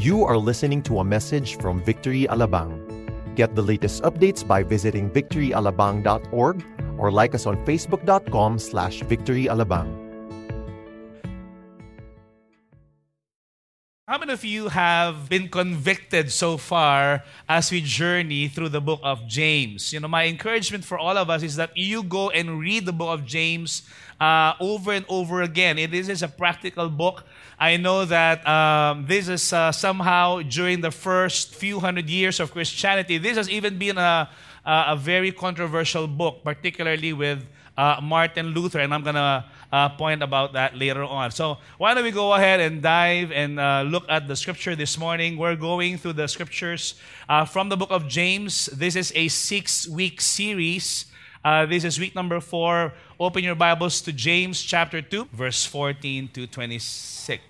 You are listening to a message from Victory Alabang. Get the latest updates by visiting victoryalabang.org or like us on facebook.com slash victoryalabang. How many of you have been convicted so far as we journey through the book of James? You know, my encouragement for all of us is that you go and read the book of James uh, over and over again. It is a practical book. I know that um, this is uh, somehow during the first few hundred years of Christianity, this has even been a, a very controversial book, particularly with uh, Martin Luther, and I'm going to uh, point about that later on. So, why don't we go ahead and dive and uh, look at the scripture this morning? We're going through the scriptures uh, from the book of James. This is a six week series. Uh, this is week number four. Open your Bibles to James chapter 2, verse 14 to 26.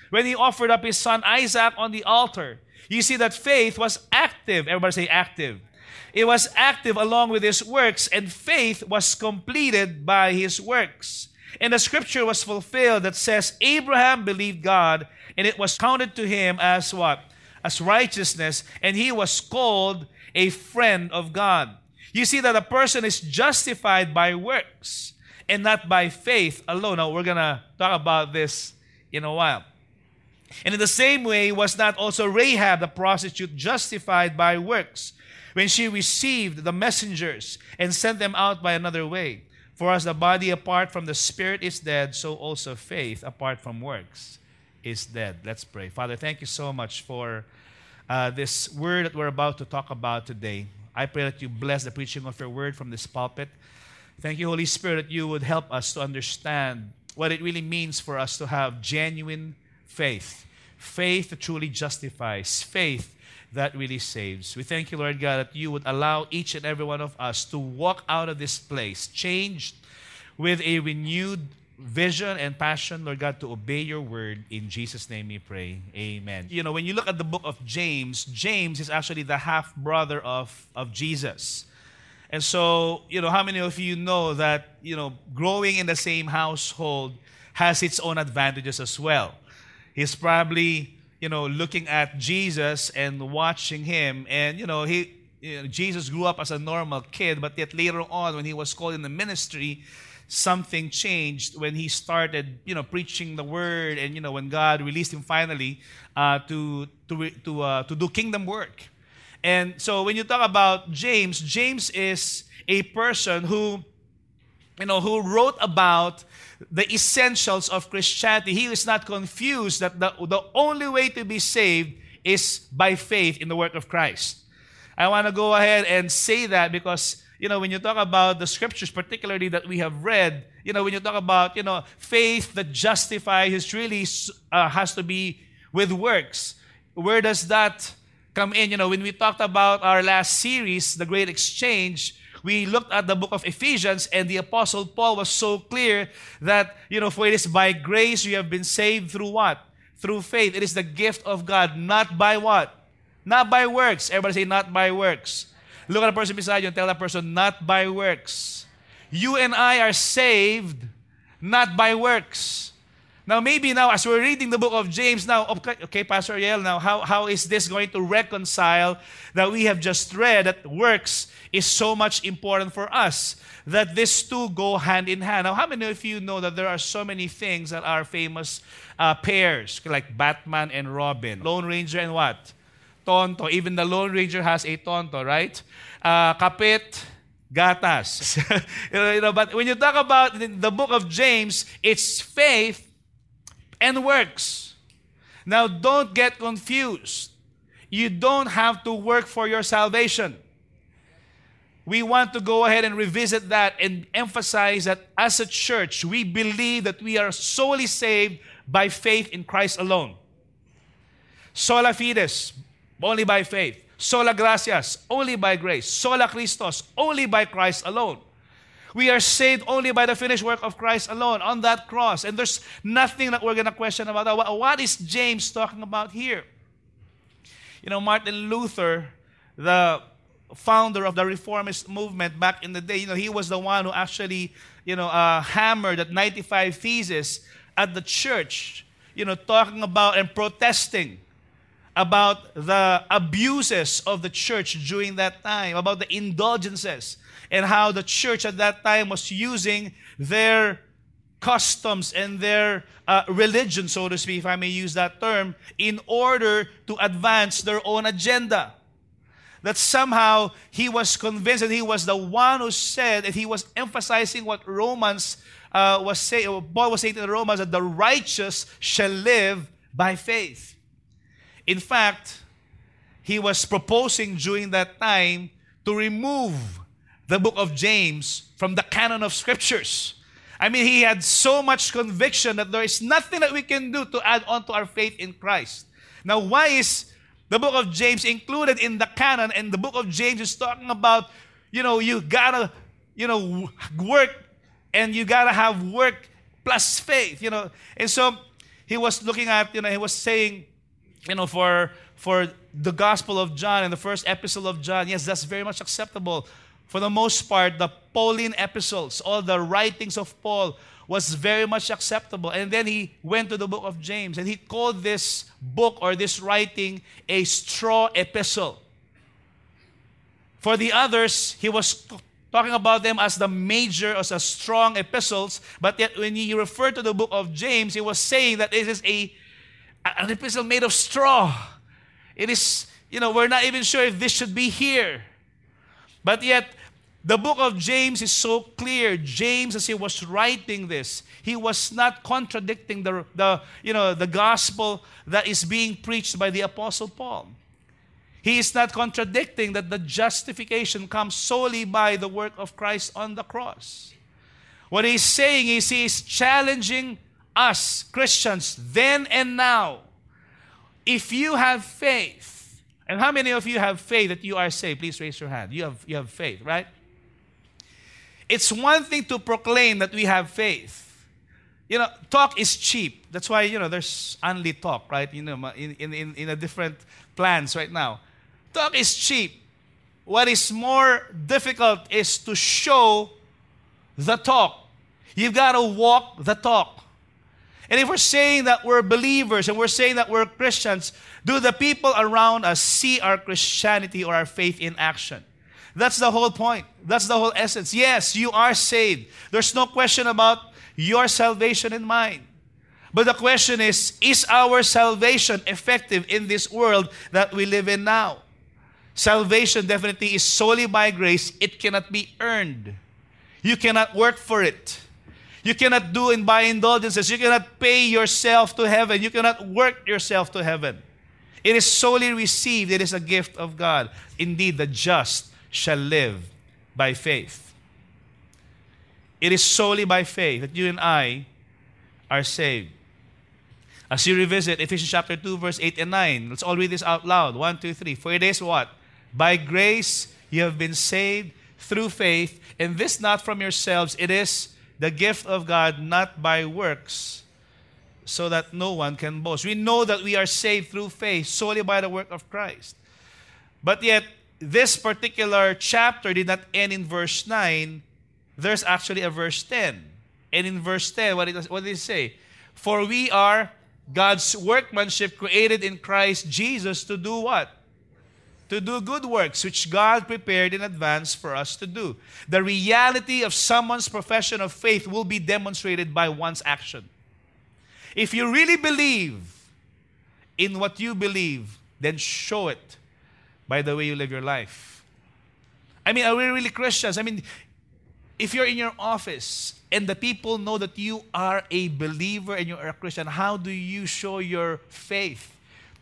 when he offered up his son Isaac on the altar? You see that faith was active. Everybody say active. It was active along with his works, and faith was completed by his works. And the scripture was fulfilled that says, Abraham believed God, and it was counted to him as what? As righteousness, and he was called a friend of God. You see that a person is justified by works and not by faith alone. Now, we're going to talk about this in a while. And in the same way, was not also Rahab the prostitute justified by works? when she received the messengers and sent them out by another way. For as the body apart from the spirit is dead, so also faith apart from works is dead. Let's pray. Father, thank you so much for uh, this word that we're about to talk about today. I pray that you bless the preaching of your word from this pulpit. Thank you, Holy Spirit, that you would help us to understand what it really means for us to have genuine faith. Faith that truly justifies, faith that really saves. We thank you, Lord God, that you would allow each and every one of us to walk out of this place changed with a renewed vision and passion, Lord God, to obey your word. In Jesus' name we pray. Amen. You know, when you look at the book of James, James is actually the half brother of, of Jesus. And so, you know, how many of you know that, you know, growing in the same household has its own advantages as well? He's probably you know, looking at Jesus and watching him. And, you know, he, you know, Jesus grew up as a normal kid, but yet later on, when he was called in the ministry, something changed when he started, you know, preaching the word, and you know, when God released him finally uh, to to to uh, to do kingdom work. And so, when you talk about James, James is a person who, you know, who wrote about the essentials of Christianity. He is not confused that the, the only way to be saved is by faith in the work of Christ. I want to go ahead and say that because, you know, when you talk about the scriptures, particularly that we have read, you know, when you talk about, you know, faith that justifies, really uh, has to be with works. Where does that come in? You know, when we talked about our last series, The Great Exchange, we looked at the book of Ephesians, and the Apostle Paul was so clear that, you know, for it is by grace you have been saved through what? Through faith. It is the gift of God, not by what? Not by works. Everybody say, not by works. Look at the person beside you and tell that person, not by works. You and I are saved not by works. Now, maybe now, as we're reading the book of James, now, okay, okay Pastor Yale, now, how, how is this going to reconcile that we have just read that works is so much important for us that these two go hand in hand. Now, how many of you know that there are so many things that are famous uh, pairs, like Batman and Robin, Lone Ranger and what? tonto. Even the Lone Ranger has a tonto, right? Uh, kapit, gatas. you know, but when you talk about the book of James, it's faith and works. Now, don't get confused. You don't have to work for your salvation. We want to go ahead and revisit that and emphasize that as a church, we believe that we are solely saved by faith in Christ alone. Sola fides, only by faith. Sola gratias, only by grace. Sola Christos, only by Christ alone. We are saved only by the finished work of Christ alone on that cross. And there's nothing that we're going to question about that. What is James talking about here? You know, Martin Luther, the founder of the reformist movement back in the day, you know, he was the one who actually, you know, uh, hammered that 95 theses at the church, you know, talking about and protesting about the abuses of the church during that time, about the indulgences, and how the church at that time was using their customs and their uh, religion, so to speak, if I may use that term, in order to advance their own agenda. That somehow he was convinced, and he was the one who said, and he was emphasizing what Romans uh, was saying, Paul was saying to the Romans, that the righteous shall live by faith. In fact, he was proposing during that time to remove the book of James from the canon of scriptures. I mean, he had so much conviction that there is nothing that we can do to add on to our faith in Christ. Now, why is the book of James included in the canon? And the book of James is talking about, you know, you gotta, you know, work and you gotta have work plus faith, you know. And so he was looking at, you know, he was saying, you know, for for the Gospel of John and the first epistle of John, yes, that's very much acceptable. For the most part, the Pauline epistles, all the writings of Paul, was very much acceptable. And then he went to the book of James and he called this book or this writing a straw epistle. For the others, he was talking about them as the major, as a strong epistles. But yet, when he referred to the book of James, he was saying that it is a an epistle made of straw. It is, you know, we're not even sure if this should be here. But yet, the book of James is so clear. James, as he was writing this, he was not contradicting the, the, you know, the gospel that is being preached by the Apostle Paul. He is not contradicting that the justification comes solely by the work of Christ on the cross. What he's saying is he is challenging us Christians then and now, if you have faith, and how many of you have faith that you are saved? Please raise your hand. You have, you have faith, right? It's one thing to proclaim that we have faith. You know, talk is cheap. That's why, you know, there's only talk, right? You know, in, in, in a different plans right now. Talk is cheap. What is more difficult is to show the talk. You've got to walk the talk. And if we're saying that we're believers and we're saying that we're Christians, do the people around us see our Christianity or our faith in action? That's the whole point. That's the whole essence. Yes, you are saved. There's no question about your salvation in mind. But the question is is our salvation effective in this world that we live in now? Salvation definitely is solely by grace, it cannot be earned. You cannot work for it. You cannot do it by indulgences. You cannot pay yourself to heaven. You cannot work yourself to heaven. It is solely received. It is a gift of God. Indeed, the just shall live by faith. It is solely by faith that you and I are saved. As you revisit Ephesians chapter 2, verse 8 and 9, let's all read this out loud. One, two, three. For it is what? By grace you have been saved through faith, and this not from yourselves, it is the gift of God, not by works, so that no one can boast. We know that we are saved through faith solely by the work of Christ. But yet, this particular chapter did not end in verse 9. There's actually a verse 10. And in verse 10, what, it, what did it say? For we are God's workmanship created in Christ Jesus to do what? to do good works which God prepared in advance for us to do. The reality of someone's profession of faith will be demonstrated by one's action. If you really believe in what you believe, then show it by the way you live your life. I mean, are we really Christians? I mean, if you're in your office and the people know that you are a believer and you're a Christian, how do you show your faith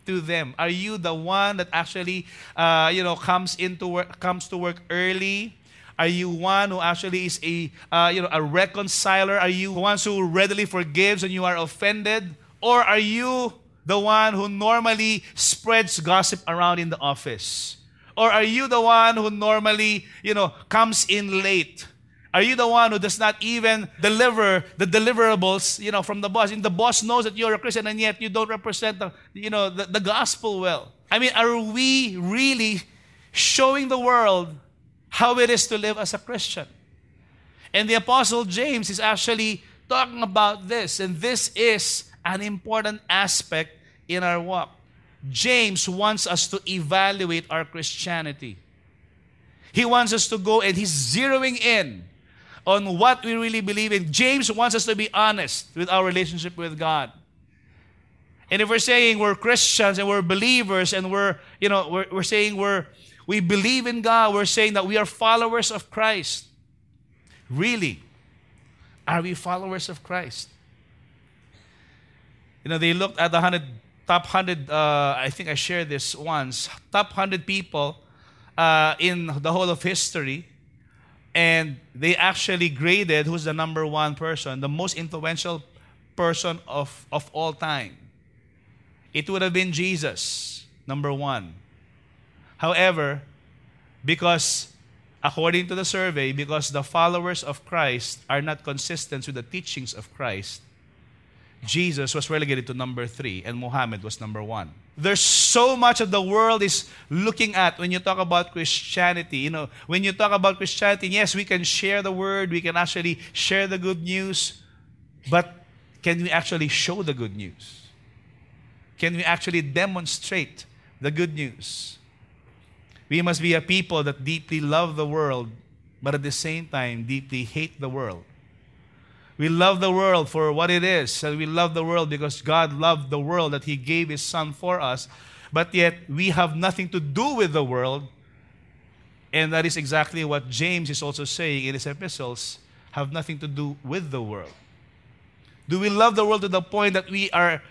to them? Are you the one that actually, uh, you know, comes into work, comes to work early? Are you one who actually is a, uh, you know, a reconciler? Are you one who readily forgives when you are offended? Or are you the one who normally spreads gossip around in the office? Or are you the one who normally, you know, comes in late? Are you the one who does not even deliver the deliverables, you know, from the boss? And the boss knows that you're a Christian and yet you don't represent the, you know, the, the gospel well. I mean, are we really showing the world how it is to live as a Christian? And the apostle James is actually talking about this, and this is an important aspect in our walk. James wants us to evaluate our Christianity. He wants us to go and he's zeroing in on what we really believe in. James wants us to be honest with our relationship with God. And if we're saying we're Christians and we're believers and we're, you know, we're, we're saying we're, we believe in God, we're saying that we are followers of Christ. Really, are we followers of Christ? You know, they looked at the 100, top 100, uh, I think I shared this once, top 100 people uh, in the whole of history and they actually graded who's the number one person, the most influential person of, of all time. It would have been Jesus, number one. However, because according to the survey, because the followers of Christ are not consistent with the teachings of Christ, Jesus was relegated to number three and Muhammad was number one. There's so much of the world is looking at when you talk about Christianity. You know, when you talk about Christianity, yes, we can share the word, we can actually share the good news, but can we actually show the good news? Can we actually demonstrate the good news? We must be a people that deeply love the world, but at the same time deeply hate the world. We love the world for what it is, and we love the world because God loved the world that He gave His Son for us. But yet, we have nothing to do with the world. And that is exactly what James is also saying in his epistles have nothing to do with the world. Do we love the world to the point that we are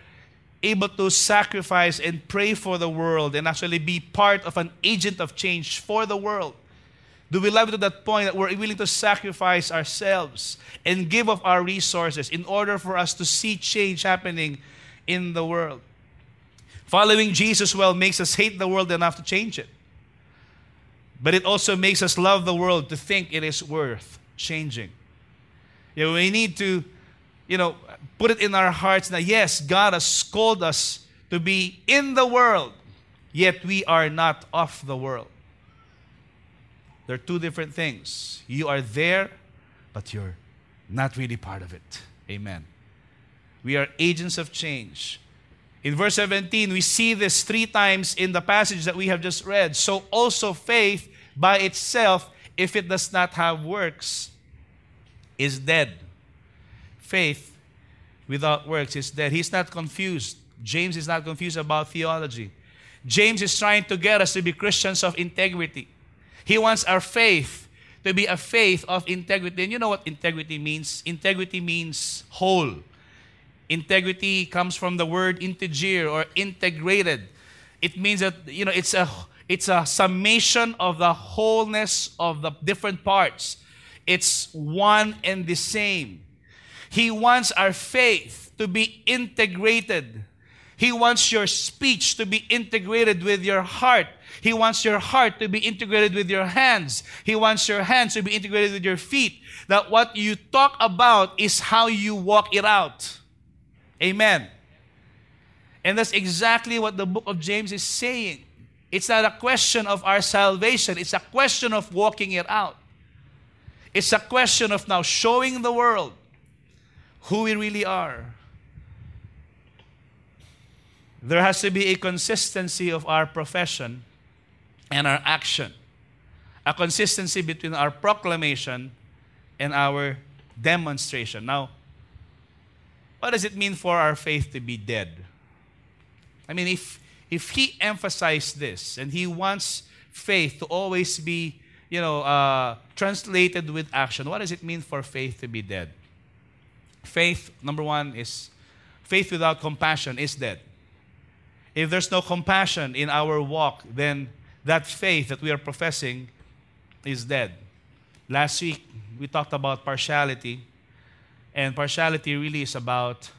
able to sacrifice and pray for the world and actually be part of an agent of change for the world? Do we love it to that point that we're willing to sacrifice ourselves and give of our resources in order for us to see change happening in the world? Following Jesus well makes us hate the world enough to change it. But it also makes us love the world to think it is worth changing. You know, we need to, you know, put it in our hearts that yes, God has called us to be in the world, yet we are not of the world. They're two different things. You are there, but you're not really part of it. Amen. We are agents of change. In verse 17, we see this three times in the passage that we have just read. So also faith by itself, if it does not have works, is dead. Faith without works is dead. He's not confused. James is not confused about theology. James is trying to get us to be Christians of integrity. He wants our faith to be a faith of integrity. And you know what integrity means? Integrity means whole. Integrity comes from the word integer or integrated. It means that you know it's a it's a summation of the wholeness of the different parts. It's one and the same. He wants our faith to be integrated. He wants your speech to be integrated with your heart. He wants your heart to be integrated with your hands. He wants your hands to be integrated with your feet. That what you talk about is how you walk it out. Amen. And that's exactly what the book of James is saying. It's not a question of our salvation, it's a question of walking it out. It's a question of now showing the world who we really are. There has to be a consistency of our profession and our action. A consistency between our proclamation and our demonstration. Now, what does it mean for our faith to be dead? I mean, if, if he emphasized this and he wants faith to always be, you know, uh, translated with action, what does it mean for faith to be dead? Faith, number one, is faith without compassion is dead. If there's no compassion in our walk, then that faith that we are professing is dead. Last week, we talked about partiality, and partiality really is about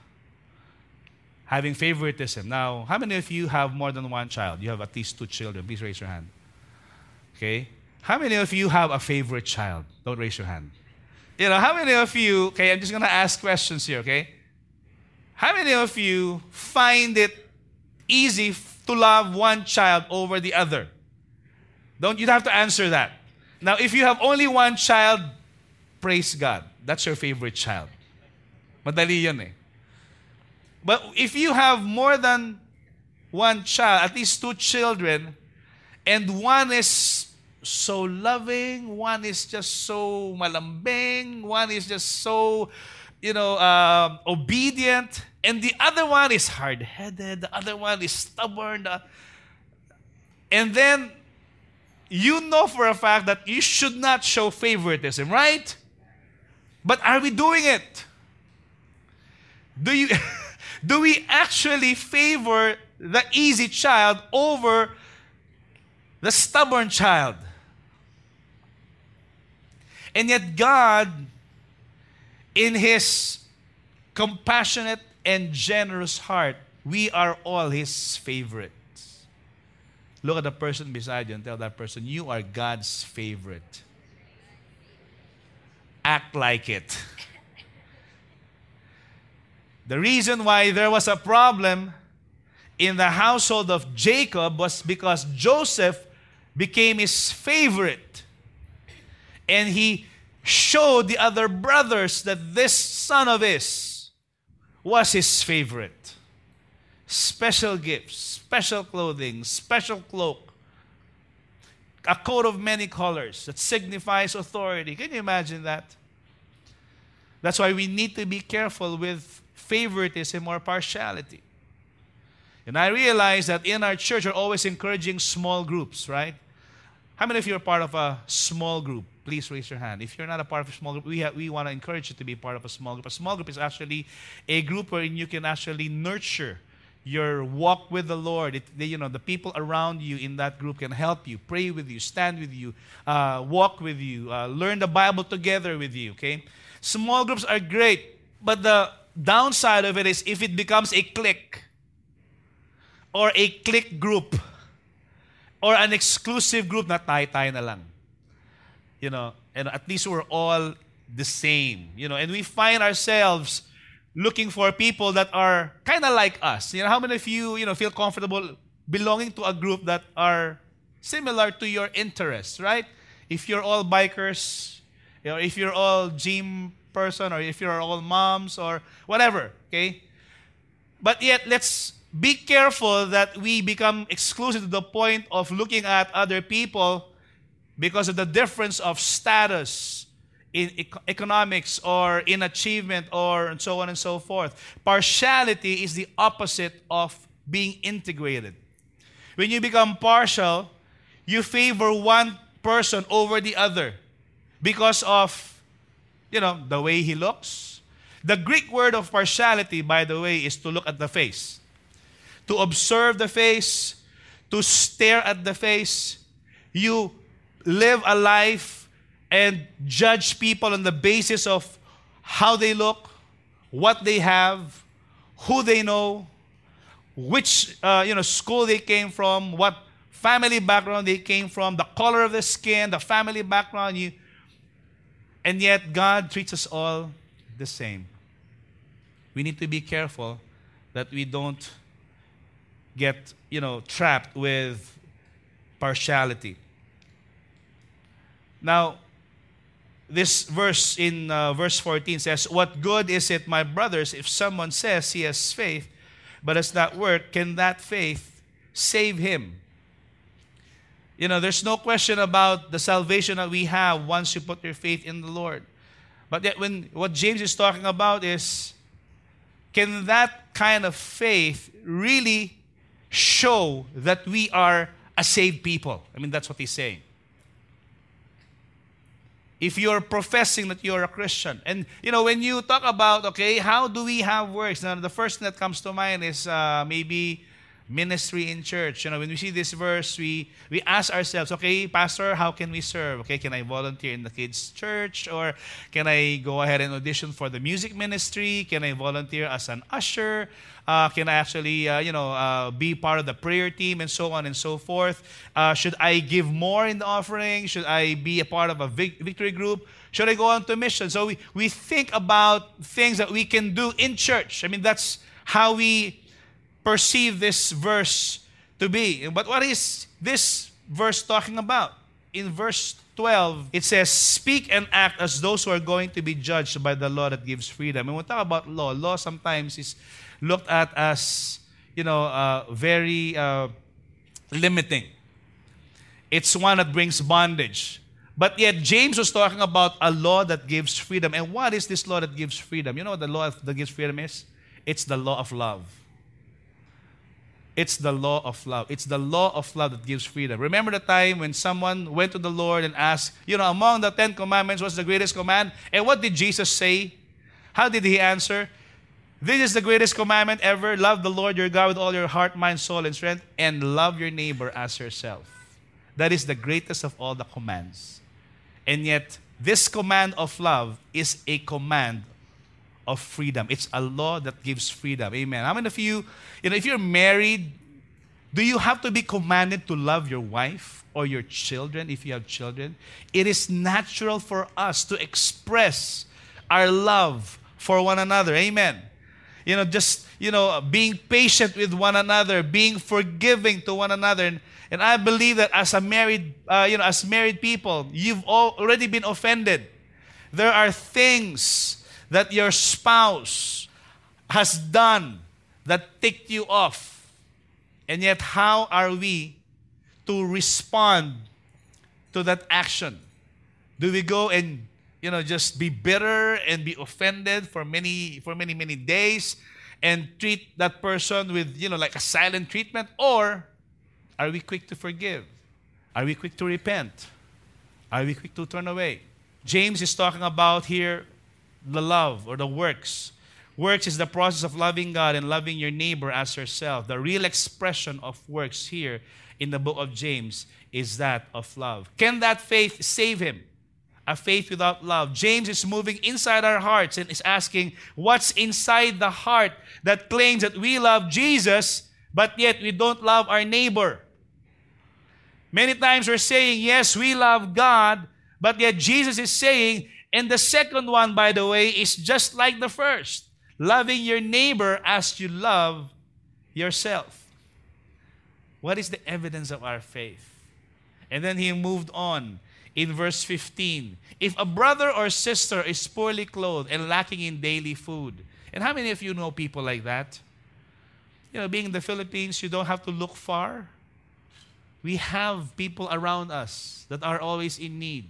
having favoritism. Now, how many of you have more than one child? You have at least two children. Please raise your hand. Okay? How many of you have a favorite child? Don't raise your hand. You know, how many of you, okay, I'm just going to ask questions here, okay? How many of you find it easy to love one child over the other? Don't you have to answer that. Now, if you have only one child, praise God. That's your favorite child. Madali yun eh. But if you have more than one child, at least two children, and one is so loving, one is just so malambing, one is just so, you know, uh, obedient, and the other one is hard headed, the other one is stubborn. And then you know for a fact that you should not show favoritism, right? But are we doing it? Do you do we actually favor the easy child over the stubborn child? And yet God in his compassionate and generous heart, we are all his favorites. Look at the person beside you and tell that person, You are God's favorite. Act like it. The reason why there was a problem in the household of Jacob was because Joseph became his favorite. And he showed the other brothers that this son of his was his favorite. Special gifts, special clothing, special cloak, a coat of many colors that signifies authority. Can you imagine that? That's why we need to be careful with favoritism or partiality. And I realize that in our church, we're always encouraging small groups, right? How many of you are part of a small group? Please raise your hand. If you're not a part of a small group, we, have, we want to encourage you to be part of a small group. A small group is actually a group wherein you can actually nurture your walk with the Lord. It, you know, the people around you in that group can help you, pray with you, stand with you, uh, walk with you, uh, learn the Bible together with you. Okay, small groups are great, but the downside of it is if it becomes a clique or a clique group or an exclusive group na tayo-tayo na lang. You know, and at least we're all the same. You know, and we find ourselves looking for people that are kind of like us. You know, how many of you, you know, feel comfortable belonging to a group that are similar to your interests, right? If you're all bikers, or if you're all gym person, or if you're all moms, or whatever, okay? But yet, let's be careful that we become exclusive to the point of looking at other people because of the difference of status, in economics or in achievement or and so on and so forth. Partiality is the opposite of being integrated. When you become partial, you favor one person over the other because of you know the way he looks. The Greek word of partiality by the way is to look at the face. To observe the face, to stare at the face. You live a life and judge people on the basis of how they look, what they have, who they know, which uh, you know school they came from, what family background they came from, the color of the skin, the family background. You, and yet God treats us all the same. We need to be careful that we don't get you know trapped with partiality. Now, this verse in uh, verse 14 says, What good is it, my brothers, if someone says he has faith, but does not work? Can that faith save him? You know, there's no question about the salvation that we have once you put your faith in the Lord. But yet, when what James is talking about is, can that kind of faith really show that we are a saved people. I mean, that's what he's saying. If you're professing that you're a Christian, and you know, when you talk about, okay, how do we have works? Now, the first thing that comes to mind is uh, maybe ministry in church. You know, when we see this verse, we, we ask ourselves, okay, Pastor, how can we serve? Okay, can I volunteer in the kids' church? Or can I go ahead and audition for the music ministry? Can I volunteer as an usher? Uh, can I actually, uh, you know, uh, be part of the prayer team and so on and so forth? Uh, should I give more in the offering? Should I be a part of a victory group? Should I go on to mission? So we, we think about things that we can do in church. I mean, that's how we perceive this verse to be. But what is this verse talking about? In verse 12, it says, Speak and act as those who are going to be judged by the law that gives freedom. And when we talk about law, law sometimes is looked at as, you know, uh, very uh, limiting. It's one that brings bondage. But yet, James was talking about a law that gives freedom. And what is this law that gives freedom? You know what the law that gives freedom is? It's the law of love. It's the law of love. It's the law of love that gives freedom. Remember the time when someone went to the Lord and asked, you know, among the Ten Commandments, what's the greatest command? And what did Jesus say? How did he answer? This is the greatest commandment ever. Love the Lord your God with all your heart, mind, soul, and strength, and love your neighbor as yourself. That is the greatest of all the commands. And yet, this command of love is a command of freedom. It's a law that gives freedom. Amen. How many of you, you know, if you're married, do you have to be commanded to love your wife or your children if you have children? It is natural for us to express our love for one another. Amen. You know, just, you know, being patient with one another, being forgiving to one another. And, and I believe that as a married, uh, you know, as married people, you've already been offended. There are things that your spouse has done that ticked you off. And yet, how are we to respond to that action? Do we go and you know just be bitter and be offended for many for many many days and treat that person with you know like a silent treatment or are we quick to forgive? Are we quick to repent? Are we quick to turn away? James is talking about here the love or the works. Works is the process of loving God and loving your neighbor as yourself. The real expression of works here in the book of James is that of love. Can that faith save him? A faith without love. James is moving inside our hearts and is asking, What's inside the heart that claims that we love Jesus, but yet we don't love our neighbor? Many times we're saying, Yes, we love God, but yet Jesus is saying, and the second one, by the way, is just like the first loving your neighbor as you love yourself. What is the evidence of our faith? And then he moved on in verse 15. If a brother or sister is poorly clothed and lacking in daily food, and how many of you know people like that? You know, being in the Philippines, you don't have to look far. We have people around us that are always in need.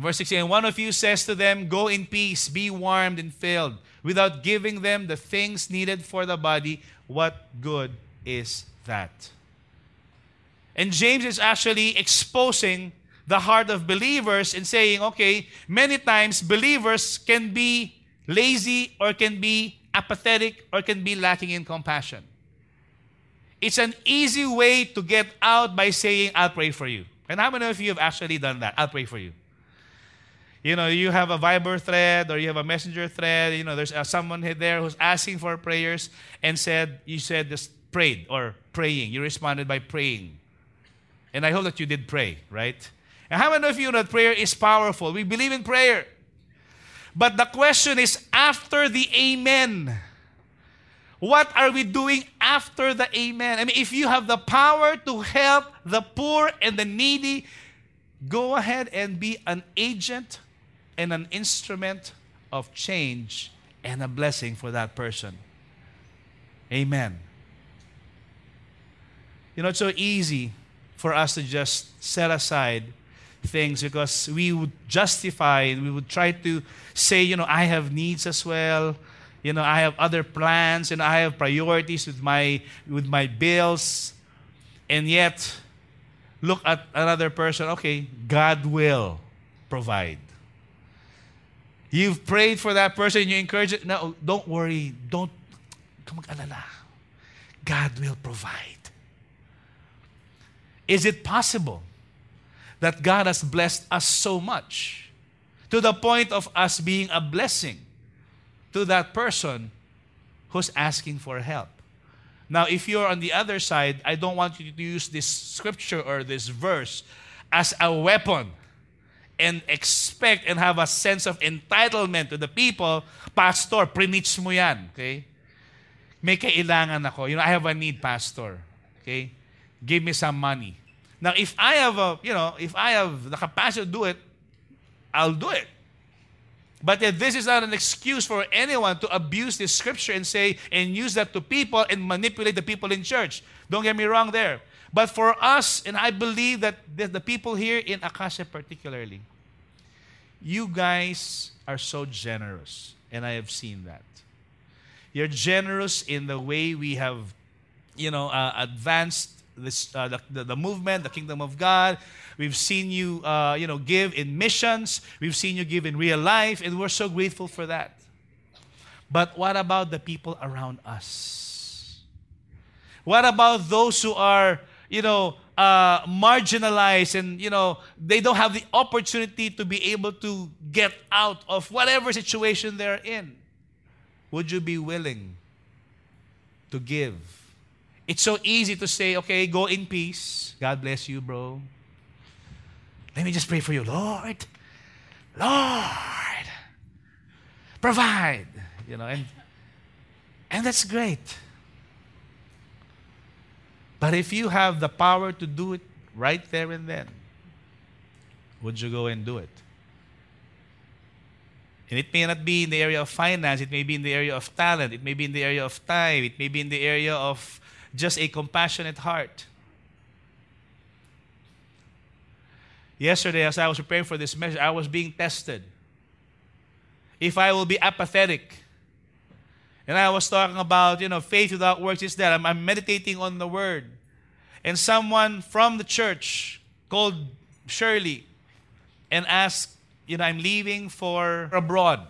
Verse 16, and one of you says to them, Go in peace, be warmed and filled, without giving them the things needed for the body. What good is that? And James is actually exposing the heart of believers and saying, okay, many times believers can be lazy or can be apathetic or can be lacking in compassion. It's an easy way to get out by saying, I'll pray for you. And how many of you have actually done that? I'll pray for you you know, you have a Viber thread or you have a messenger thread, you know, there's uh, someone there who's asking for prayers and said, you said just prayed or praying. You responded by praying. And I hope that you did pray, right? And how many of you know that prayer is powerful? We believe in prayer. But the question is after the amen. What are we doing after the amen? I mean, if you have the power to help the poor and the needy, go ahead and be an agent and an instrument of change and a blessing for that person. Amen. You know, it's so easy for us to just set aside things because we would justify and we would try to say, you know, I have needs as well. You know, I have other plans and I have priorities with my with my bills. And yet, look at another person, okay, God will provide. You've prayed for that person, you encourage it. No, don't worry. Don't alala. God will provide. Is it possible that God has blessed us so much to the point of us being a blessing to that person who's asking for help? Now, if you're on the other side, I don't want you to use this scripture or this verse as a weapon and expect and have a sense of entitlement to the people, Pastor, preach mo yan. Okay? May kailangan ako. You know, I have a need, Pastor. Okay? Give me some money. Now, if I have a, you know, if I have the capacity to do it, I'll do it. But this is not an excuse for anyone to abuse this scripture and say, and use that to people and manipulate the people in church. Don't get me wrong there. But for us, and I believe that the people here in Acacia particularly, you guys are so generous, and I have seen that. You're generous in the way we have, you know, uh, advanced this, uh, the, the, movement, the kingdom of God. We've seen you, uh, you know, give in missions. We've seen you give in real life, and we're so grateful for that. But what about the people around us? What about those who are, you know, uh, marginalized and, you know, they don't have the opportunity to be able to get out of whatever situation they're in? Would you be willing to give? It's so easy to say, okay, go in peace. God bless you, bro. Let me just pray for you. Lord, Lord, provide. You know, and, and that's great. But if you have the power to do it right there and then, would you go and do it? And it may not be in the area of finance, it may be in the area of talent, it may be in the area of time, it may be in the area of just a compassionate heart. Yesterday, as I was preparing for this message, I was being tested. If I will be apathetic. And I was talking about, you know, faith without works is that I'm, I'm meditating on the word. And someone from the church called Shirley and asked, you know, I'm leaving for abroad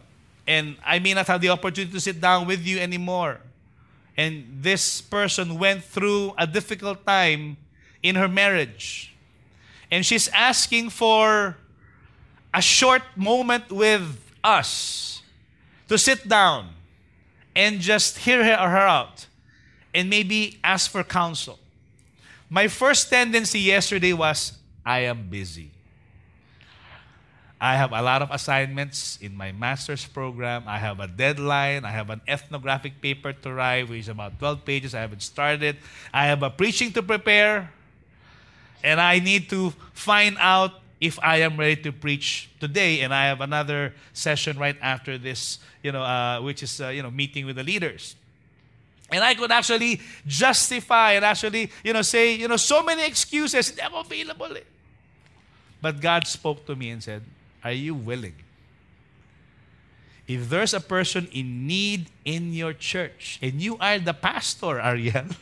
and I may not have the opportunity to sit down with you anymore. And this person went through a difficult time in her marriage. And she's asking for a short moment with us to sit down and just hear her, her out and maybe ask for counsel. My first tendency yesterday was I am busy. I have a lot of assignments in my master's program. I have a deadline. I have an ethnographic paper to write, which is about 12 pages. I haven't started. I have a preaching to prepare. And I need to find out if I am ready to preach today. And I have another session right after this, you know, uh, which is, uh, you know, meeting with the leaders. And I could actually justify and actually, you know, say, you know, so many excuses. I'm available. But God spoke to me and said, are you willing? If there's a person in need in your church and you are the pastor, Ariel,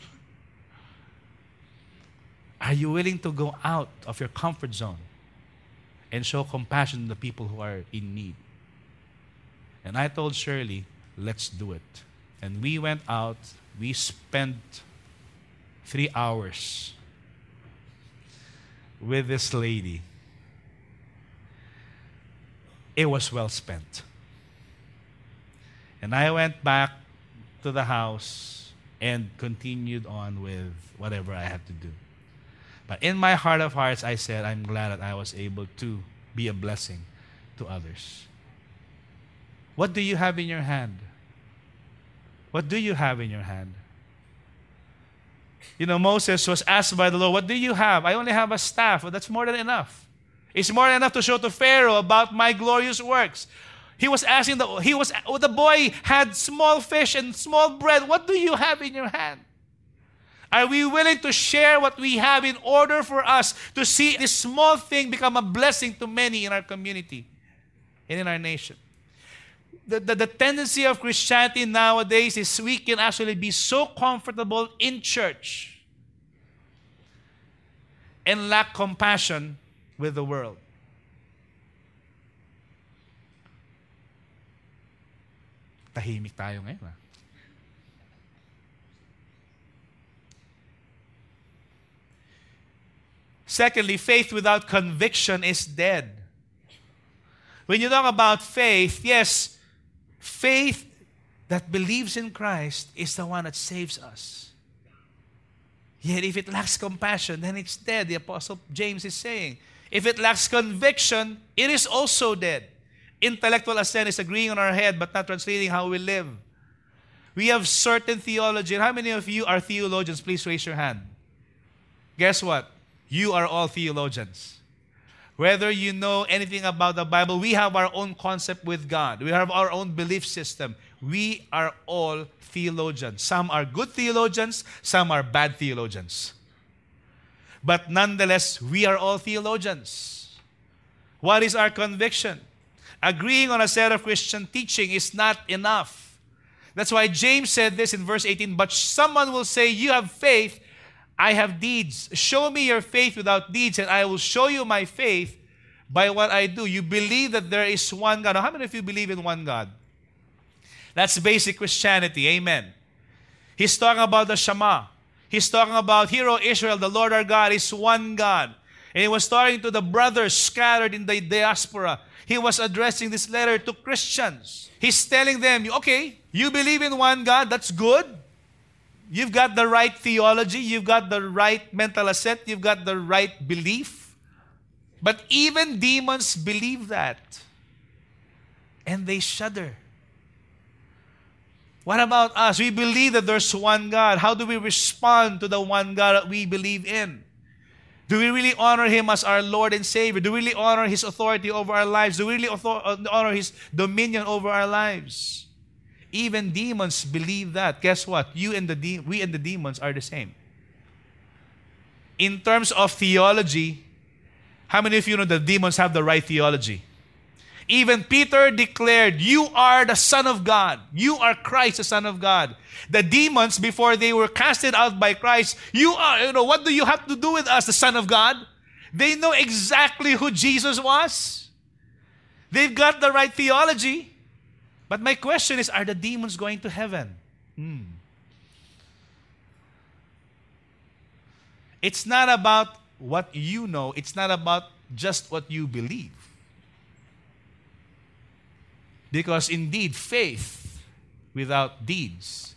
are you willing to go out of your comfort zone and show compassion to the people who are in need? And I told Shirley, let's do it. And we went out, we spent three hours with this lady it was well spent. And I went back to the house and continued on with whatever I had to do. But in my heart of hearts, I said, I'm glad that I was able to be a blessing to others. What do you have in your hand? What do you have in your hand? You know, Moses was asked by the Lord, What do you have? I only have a staff. Well, that's more than enough. It's more than enough to show to Pharaoh about my glorious works. He was asking the he was the boy had small fish and small bread. What do you have in your hand? Are we willing to share what we have in order for us to see this small thing become a blessing to many in our community and in our nation? the, the, the tendency of Christianity nowadays is we can actually be so comfortable in church and lack compassion with the world. Tahimik tayo ngayon. Ha? Secondly, faith without conviction is dead. When you talk about faith, yes, faith that believes in Christ is the one that saves us. Yet if it lacks compassion, then it's dead. The Apostle James is saying. If it lacks conviction, it is also dead. Intellectual assent is agreeing on our head but not translating how we live. We have certain theology. How many of you are theologians? Please raise your hand. Guess what? You are all theologians. Whether you know anything about the Bible, we have our own concept with God. We have our own belief system. We are all theologians. Some are good theologians, some are bad theologians. But nonetheless, we are all theologians. What is our conviction? Agreeing on a set of Christian teaching is not enough. That's why James said this in verse 18 But someone will say, You have faith, I have deeds. Show me your faith without deeds, and I will show you my faith by what I do. You believe that there is one God. Now, how many of you believe in one God? That's basic Christianity. Amen. He's talking about the Shema. He's talking about, Hero Israel, the Lord our God is one God. And he was talking to the brothers scattered in the diaspora. He was addressing this letter to Christians. He's telling them, okay, you believe in one God, that's good. You've got the right theology, you've got the right mental assent, you've got the right belief. But even demons believe that. And they shudder. What about us? We believe that there's one God. How do we respond to the one God that we believe in? Do we really honor Him as our Lord and Savior? Do we really honor His authority over our lives? Do we really honor His dominion over our lives? Even demons believe that. Guess what? You and the de- we and the demons are the same. In terms of theology, how many of you know the demons have the right theology? Even Peter declared, You are the Son of God. You are Christ, the Son of God. The demons, before they were casted out by Christ, you are, you know, what do you have to do with us, the Son of God? They know exactly who Jesus was. They've got the right theology. But my question is are the demons going to heaven? Hmm. It's not about what you know, it's not about just what you believe. Because indeed, faith without deeds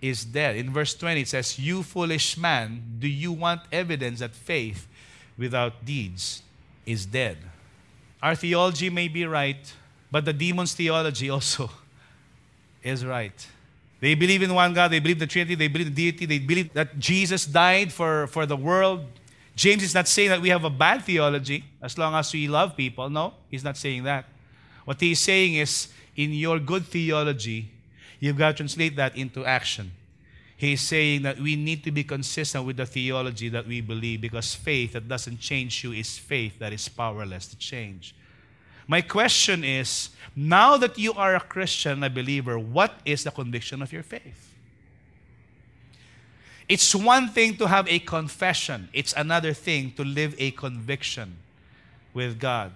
is dead. In verse 20, it says, You foolish man, do you want evidence that faith without deeds is dead? Our theology may be right, but the demon's theology also is right. They believe in one God, they believe the Trinity, they believe the deity, they believe that Jesus died for, for the world. James is not saying that we have a bad theology as long as we love people. No, he's not saying that. What he's saying is, in your good theology, you've got to translate that into action. He's saying that we need to be consistent with the theology that we believe because faith that doesn't change you is faith that is powerless to change. My question is now that you are a Christian, a believer, what is the conviction of your faith? It's one thing to have a confession, it's another thing to live a conviction with God.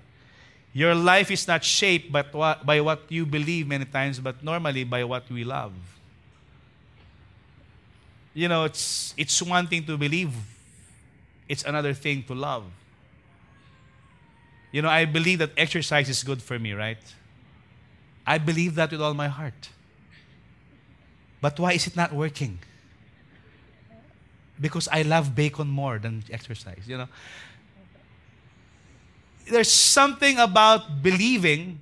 Your life is not shaped by what, you believe many times, but normally by what we love. You know, it's, it's one thing to believe, it's another thing to love. You know, I believe that exercise is good for me, right? I believe that with all my heart. But why is it not working? Because I love bacon more than exercise, you know. There's something about believing,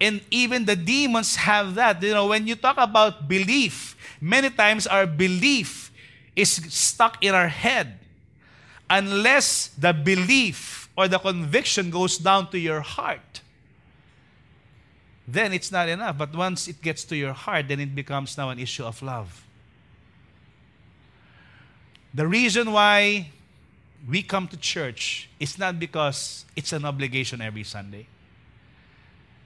and even the demons have that. You know, when you talk about belief, many times our belief is stuck in our head. Unless the belief or the conviction goes down to your heart, then it's not enough. But once it gets to your heart, then it becomes now an issue of love. The reason why we come to church is not because it's an obligation every Sunday.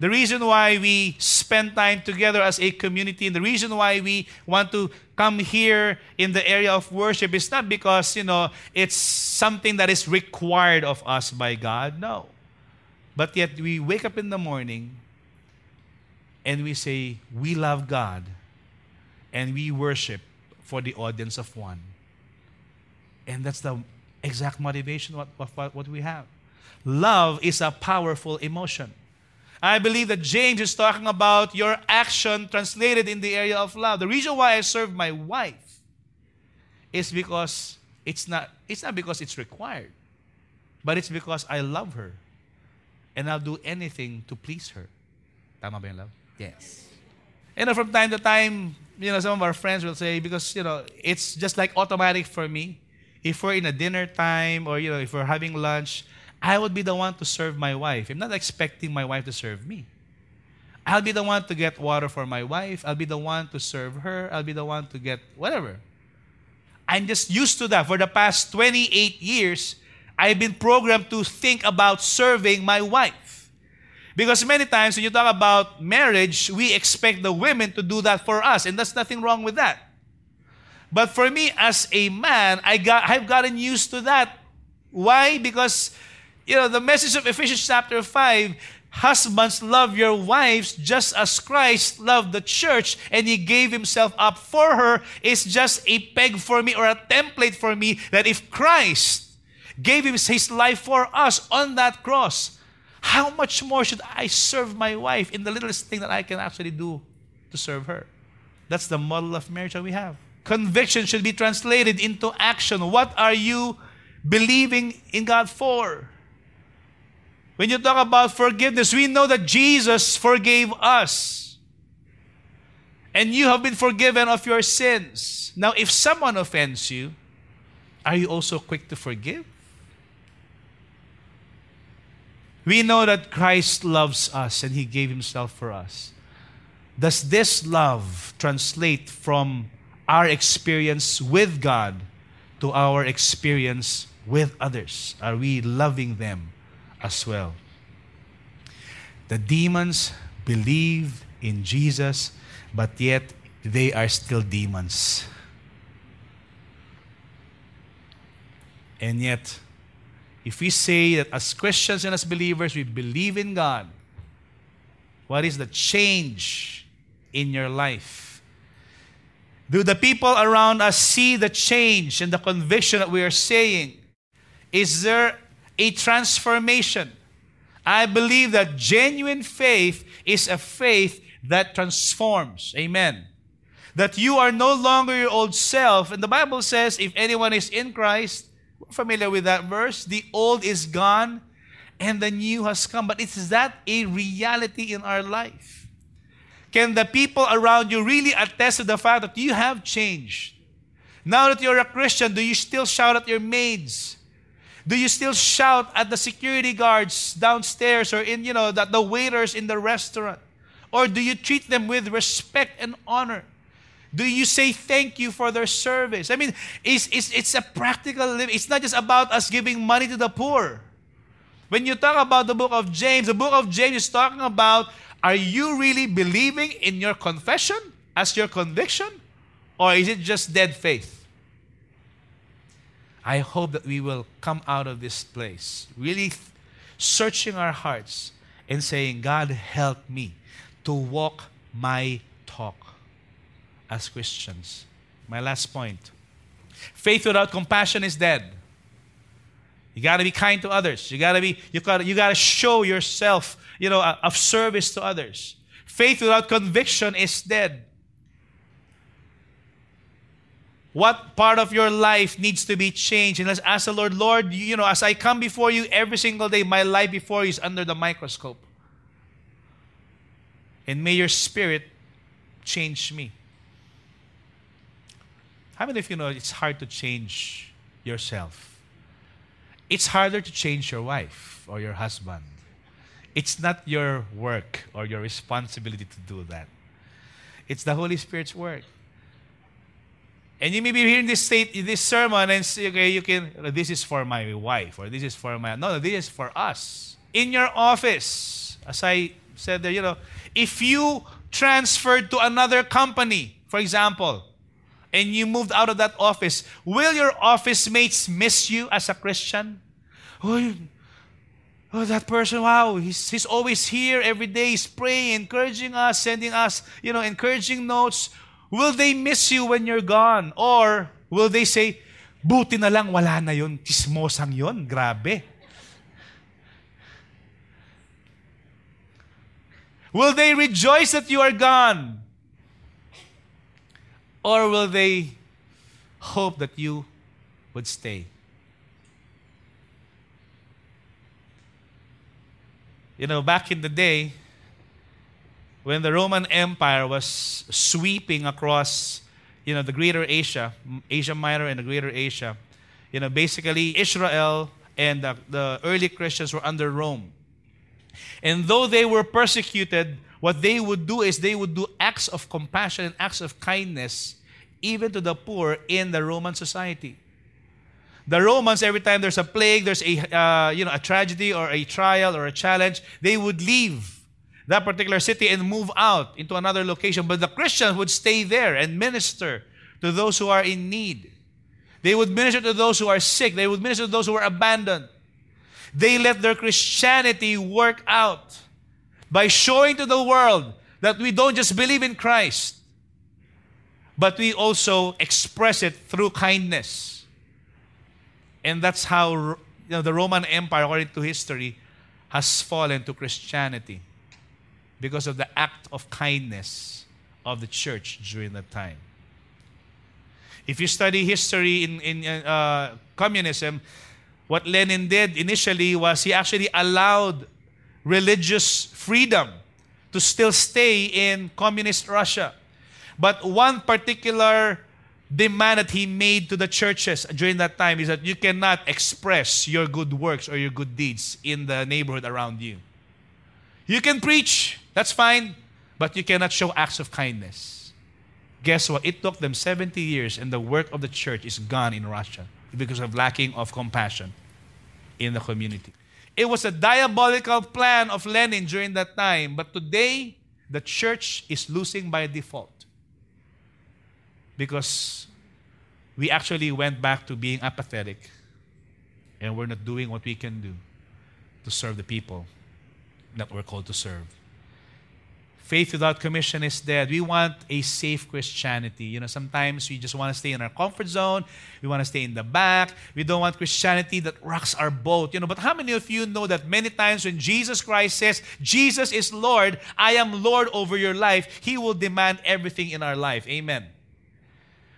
The reason why we spend time together as a community, and the reason why we want to come here in the area of worship is not because, you know, it's something that is required of us by God. No. But yet we wake up in the morning and we say, We love God and we worship for the audience of one. And that's the exact motivation of what, what we have. Love is a powerful emotion. I believe that James is talking about your action translated in the area of love. The reason why I serve my wife is because it's not, it's not because it's required, but it's because I love her and I'll do anything to please her. Tama ba yung love? Yes. You know, from time to time, you know, some of our friends will say, because, you know, it's just like automatic for me. If we're in a dinner time or, you know, if we're having lunch, I would be the one to serve my wife. I'm not expecting my wife to serve me. I'll be the one to get water for my wife. I'll be the one to serve her. I'll be the one to get whatever. I'm just used to that. For the past 28 years, I've been programmed to think about serving my wife. Because many times when you talk about marriage, we expect the women to do that for us, and there's nothing wrong with that. But for me as a man, I got I've gotten used to that. Why? Because you know the message of Ephesians chapter 5 Husbands, love your wives just as Christ loved the church and he gave himself up for her is just a peg for me or a template for me that if Christ gave his life for us on that cross, how much more should I serve my wife in the littlest thing that I can actually do to serve her? That's the model of marriage that we have. Conviction should be translated into action. What are you believing in God for? When you talk about forgiveness, we know that Jesus forgave us. And you have been forgiven of your sins. Now, if someone offends you, are you also quick to forgive? We know that Christ loves us and He gave Himself for us. Does this love translate from our experience with God to our experience with others? Are we loving them as well? The demons believed in Jesus, but yet they are still demons. And yet, if we say that as Christians and as believers, we believe in God, what is the change in your life? Do the people around us see the change and the conviction that we are saying? Is there a transformation? I believe that genuine faith is a faith that transforms. Amen. That you are no longer your old self. And the Bible says, if anyone is in Christ, familiar with that verse. The old is gone and the new has come. But is that a reality in our life? Can the people around you really attest to the fact that you have changed? Now that you're a Christian, do you still shout at your maids? Do you still shout at the security guards downstairs or in, you know, that the waiters in the restaurant? Or do you treat them with respect and honor? Do you say thank you for their service? I mean, it's, it's, it's a practical living. It's not just about us giving money to the poor. When you talk about the book of James, the book of James is talking about are you really believing in your confession as your conviction? Or is it just dead faith? I hope that we will come out of this place really searching our hearts and saying, God, help me to walk my talk as Christians. My last point faith without compassion is dead. You got to be kind to others. You got to be you got you got to show yourself, you know, of service to others. Faith without conviction is dead. What part of your life needs to be changed? And let's ask the Lord, Lord, you know, as I come before you every single day, my life before you is under the microscope. And may your spirit change me. How many of you know it's hard to change yourself? It's harder to change your wife or your husband. It's not your work or your responsibility to do that. It's the Holy Spirit's work. And you may be hearing this state, this sermon and say, okay, you can, this is for my wife or this is for my, no, no, this is for us. In your office, as I said there, you know, if you transferred to another company, for example, and you moved out of that office, will your office mates miss you as a Christian? Oh, oh that person, wow, he's, he's always here every day, he's praying, encouraging us, sending us, you know, encouraging notes. Will they miss you when you're gone? Or will they say, buti na lang wala na yun, tismosang yun, grabe. Will they rejoice that you are gone? Or will they hope that you would stay? You know, back in the day, when the Roman Empire was sweeping across, you know, the greater Asia, Asia Minor and the greater Asia, you know, basically Israel and the, the early Christians were under Rome. And though they were persecuted, what they would do is they would do acts of compassion and acts of kindness even to the poor in the Roman society. The Romans, every time there's a plague, there's a, uh, you know, a tragedy or a trial or a challenge, they would leave that particular city and move out into another location. But the Christians would stay there and minister to those who are in need. They would minister to those who are sick. They would minister to those who are abandoned. They let their Christianity work out by showing to the world that we don't just believe in Christ, but we also express it through kindness. And that's how you know, the Roman Empire, according to history, has fallen to Christianity because of the act of kindness of the church during that time. If you study history in, in uh, communism, what Lenin did initially was he actually allowed religious freedom to still stay in communist Russia. But one particular demand that he made to the churches during that time is that you cannot express your good works or your good deeds in the neighborhood around you. You can preach, that's fine, but you cannot show acts of kindness. Guess what? It took them 70 years, and the work of the church is gone in Russia because of lacking of compassion in the community. It was a diabolical plan of Lenin during that time, but today the church is losing by default because we actually went back to being apathetic and we're not doing what we can do to serve the people that we're called to serve. Faith without commission is dead. We want a safe Christianity. You know, sometimes we just want to stay in our comfort zone. We want to stay in the back. We don't want Christianity that rocks our boat. You know, but how many of you know that many times when Jesus Christ says, Jesus is Lord, I am Lord over your life, He will demand everything in our life. Amen.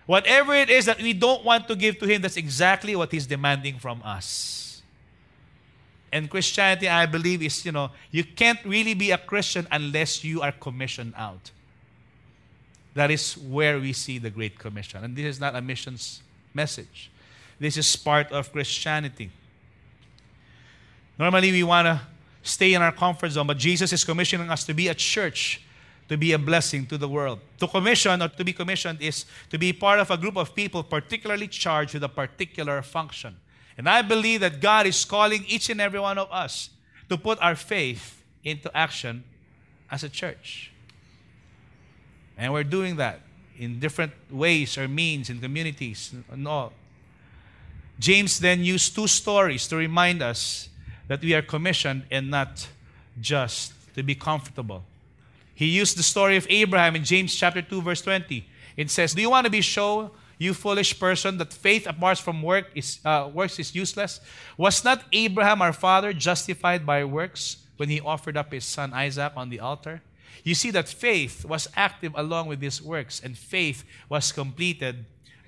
Whatever it is that we don't want to give to Him, that's exactly what He's demanding from us. And Christianity, I believe, is, you know, you can't really be a Christian unless you are commissioned out. That is where we see the Great Commission. And this is not a missions message, this is part of Christianity. Normally, we want to stay in our comfort zone, but Jesus is commissioning us to be a church, to be a blessing to the world. To commission or to be commissioned is to be part of a group of people particularly charged with a particular function. And I believe that God is calling each and every one of us to put our faith into action as a church. And we're doing that in different ways or means in communities and all. James then used two stories to remind us that we are commissioned and not just to be comfortable. He used the story of Abraham in James chapter 2 verse 20. It says, "Do you want to be sure you foolish person, that faith apart from work is, uh, works is useless? Was not Abraham our father justified by works when he offered up his son Isaac on the altar? You see that faith was active along with his works, and faith was completed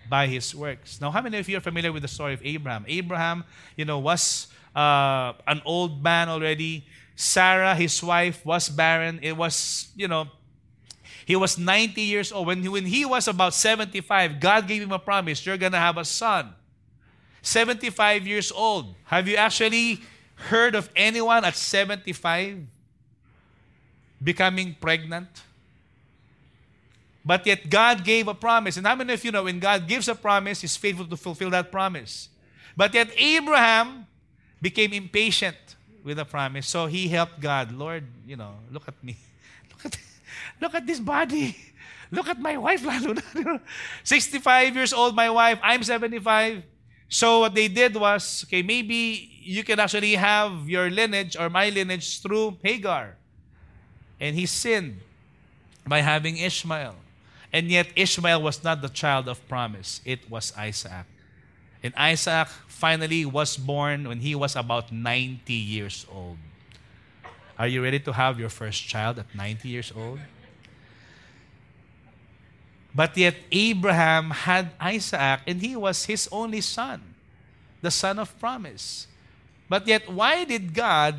by his works. Now, how many of you are familiar with the story of Abraham? Abraham, you know, was uh, an old man already. Sarah, his wife, was barren. It was, you know, he was 90 years old. When, when he was about 75, God gave him a promise you're going to have a son. 75 years old. Have you actually heard of anyone at 75 becoming pregnant? But yet God gave a promise. And how many of you know when God gives a promise, He's faithful to fulfill that promise? But yet Abraham became impatient with the promise. So he helped God. Lord, you know, look at me. Look at, look at this body. Look at my wife, lalo na. 65 years old, my wife. I'm 75. So what they did was, okay, maybe you can actually have your lineage or my lineage through Hagar. And he sinned by having Ishmael. And yet Ishmael was not the child of promise. It was Isaac. And Isaac finally was born when he was about 90 years old. Are you ready to have your first child at 90 years old? But yet Abraham had Isaac and he was his only son, the son of promise. But yet, why did God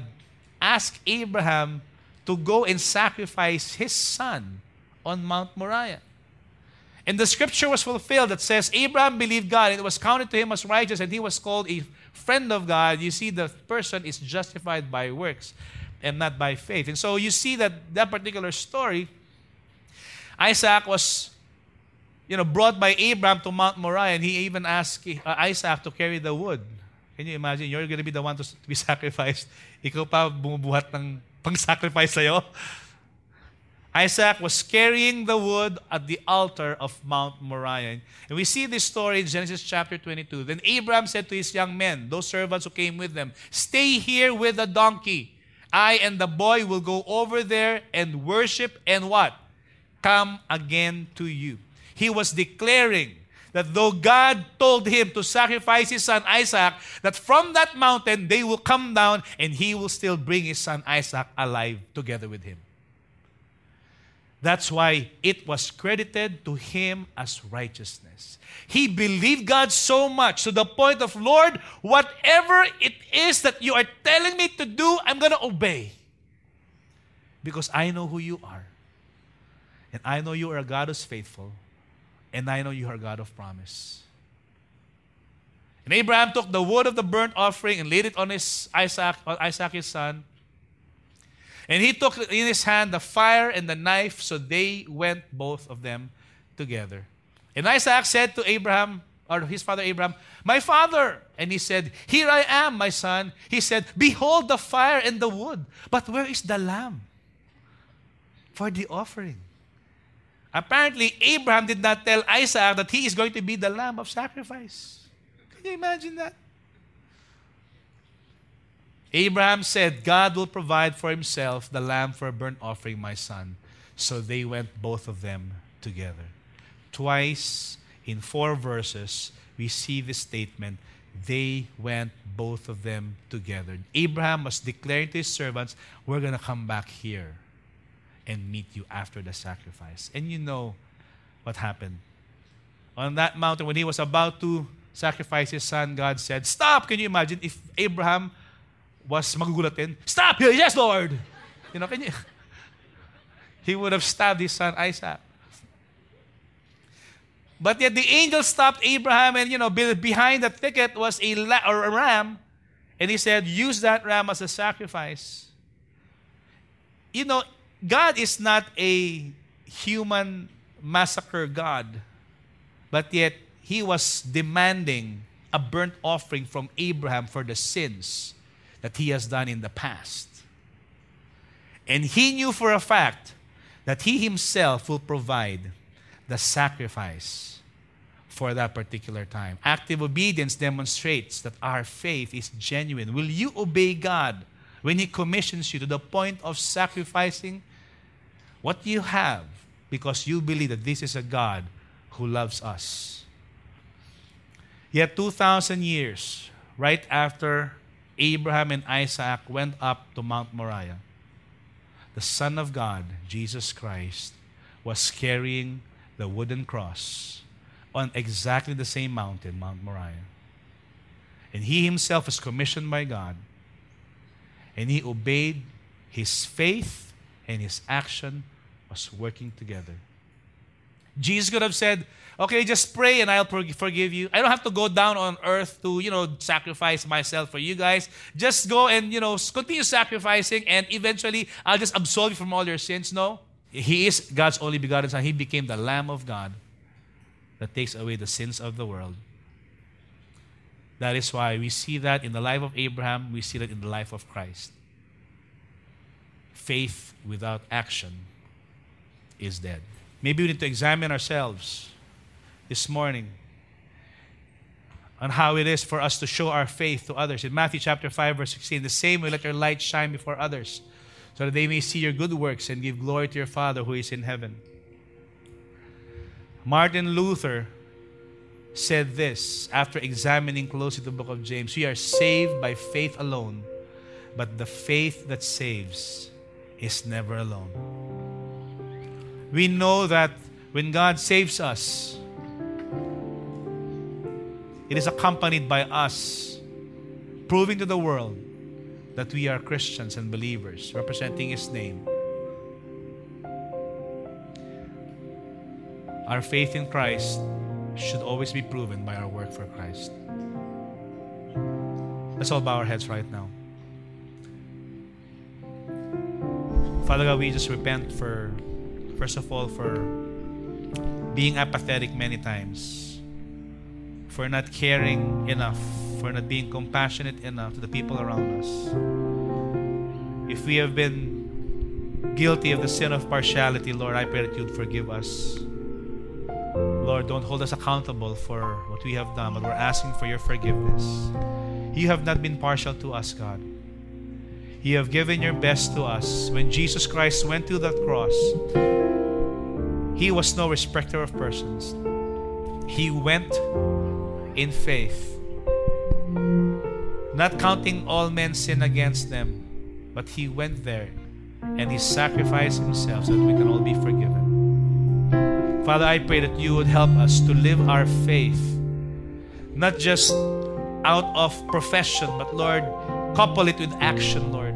ask Abraham to go and sacrifice his son on Mount Moriah? And the scripture was fulfilled that says, Abraham believed God and it was counted to him as righteous, and he was called a friend of God. You see, the person is justified by works and not by faith. And so you see that that particular story, Isaac was you know, brought by Abraham to Mount Moriah, and he even asked uh, Isaac to carry the wood. Can you imagine? You're going to be the one to, be sacrificed. Ikaw pa bumubuhat ng pang-sacrifice sa'yo. Isaac was carrying the wood at the altar of Mount Moriah. And we see this story in Genesis chapter 22. Then Abraham said to his young men, those servants who came with them, Stay here with the donkey. I and the boy will go over there and worship and what? Come again to you. He was declaring that though God told him to sacrifice his son Isaac, that from that mountain they will come down and he will still bring his son Isaac alive together with him. That's why it was credited to him as righteousness. He believed God so much to the point of, Lord, whatever it is that you are telling me to do, I'm going to obey. Because I know who you are. And I know you are a God who's faithful. And I know you are a God of promise. And Abraham took the wood of the burnt offering and laid it on his Isaac, on Isaac his son. And he took in his hand the fire and the knife, so they went both of them together. And Isaac said to Abraham, or his father Abraham, My father! And he said, Here I am, my son. He said, Behold the fire and the wood, but where is the lamb for the offering? Apparently, Abraham did not tell Isaac that he is going to be the lamb of sacrifice. Can you imagine that? Abraham said, God will provide for himself the lamb for a burnt offering, my son. So they went both of them together. Twice in four verses, we see this statement they went both of them together. Abraham was declaring to his servants, We're going to come back here and meet you after the sacrifice. And you know what happened. On that mountain, when he was about to sacrifice his son, God said, Stop! Can you imagine if Abraham was magugulatin, stop! Here! Yes, Lord! You know, can you? He would have stabbed his son Isaac. But yet the angel stopped Abraham, and you know, behind the thicket was a, la- or a ram, and he said, Use that ram as a sacrifice. You know, God is not a human massacre God, but yet he was demanding a burnt offering from Abraham for the sins that he has done in the past. And he knew for a fact that he himself will provide the sacrifice for that particular time. Active obedience demonstrates that our faith is genuine. Will you obey God when he commissions you to the point of sacrificing what you have because you believe that this is a God who loves us? Yet 2,000 years right after Abraham and Isaac went up to Mount Moriah, the Son of God, Jesus Christ, was carrying the wooden cross on exactly the same mountain, Mount Moriah. And he himself was commissioned by God. And he obeyed his faith and his action was working together. Jesus could have said, okay, just pray and I'll forgive you. I don't have to go down on earth to, you know, sacrifice myself for you guys. Just go and, you know, continue sacrificing and eventually I'll just absolve you from all your sins. No. He is God's only begotten Son. He became the Lamb of God that takes away the sins of the world. That is why we see that in the life of Abraham, we see that in the life of Christ. Faith without action is dead. Maybe we need to examine ourselves this morning on how it is for us to show our faith to others. In Matthew chapter 5, verse 16, the same way let your light shine before others, so that they may see your good works and give glory to your Father who is in heaven. Martin Luther said this after examining closely the book of James We are saved by faith alone, but the faith that saves is never alone. We know that when God saves us, it is accompanied by us proving to the world that we are Christians and believers representing His name. Our faith in Christ should always be proven by our work for Christ. Let's all bow our heads right now. Father God, we just repent for, first of all, for being apathetic many times, for not caring enough, for not being compassionate enough to the people around us. If we have been guilty of the sin of partiality, Lord, I pray that you'd forgive us. Lord, don't hold us accountable for what we have done, but we're asking for your forgiveness. You have not been partial to us, God. You have given your best to us. When Jesus Christ went to that cross, He was no respecter of persons. He went in faith, not counting all men's sin against them, but He went there and He sacrificed Himself so that we can all be forgiven. Father, I pray that you would help us to live our faith, not just out of profession, but Lord, couple it with action, Lord.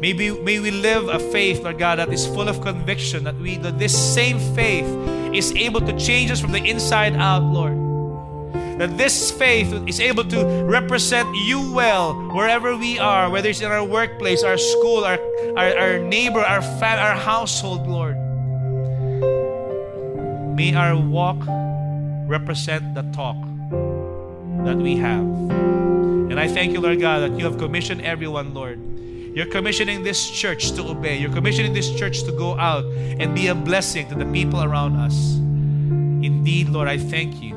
Maybe may we live a faith, Lord God, that is full of conviction that we that this same faith is able to change us from the inside out, Lord. That this faith is able to represent you well wherever we are, whether it's in our workplace, our school, our, our, our neighbor, our fam, our household, Lord. May our walk represent the talk that we have. And I thank you, Lord God, that you have commissioned everyone, Lord. You're commissioning this church to obey. You're commissioning this church to go out and be a blessing to the people around us. Indeed, Lord, I thank you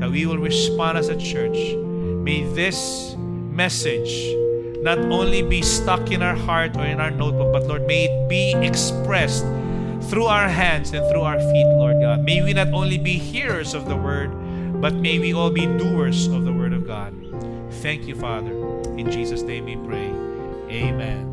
that we will respond as a church. May this message not only be stuck in our heart or in our notebook, but Lord, may it be expressed through our hands and through our feet, Lord God. May we not only be hearers of the word, but may we all be doers of the word of God. Thank you, Father. In Jesus' name we pray. Amen.